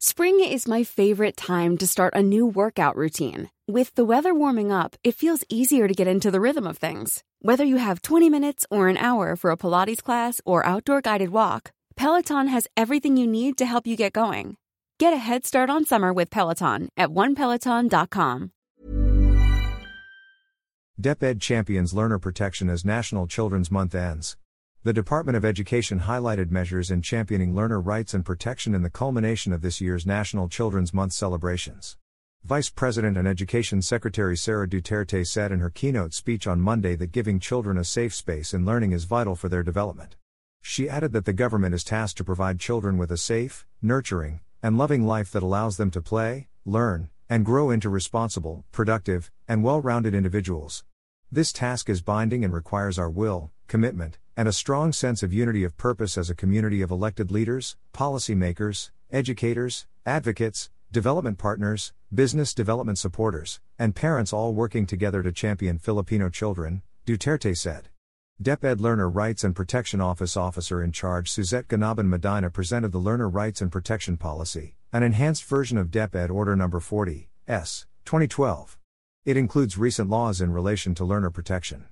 Spring is my favorite time to start a new workout routine. With the weather warming up, it feels easier to get into the rhythm of things. Whether you have 20 minutes or an hour for a Pilates class or outdoor guided walk, Peloton has everything you need to help you get going. Get a head start on summer with Peloton at onepeloton.com. DepEd champions learner protection as National Children's Month ends. The Department of Education highlighted measures in championing learner rights and protection in the culmination of this year's National Children's Month celebrations. Vice President and Education Secretary Sara Duterte said in her keynote speech on Monday that giving children a safe space in learning is vital for their development. She added that the government is tasked to provide children with a safe, nurturing, and loving life that allows them to play, learn, and grow into responsible, productive, and well rounded individuals. This task is binding and requires our will, commitment, and a strong sense of unity of purpose as a community of elected leaders, policymakers, educators, advocates, development partners, business development supporters, and parents all working together to champion Filipino children, Duterte said. DepEd Learner Rights and Protection Office Officer in Charge Suzette Ganaban Medina presented the Learner Rights and Protection Policy, an enhanced version of DepEd Order No. 40, S. 2012. It includes recent laws in relation to learner protection.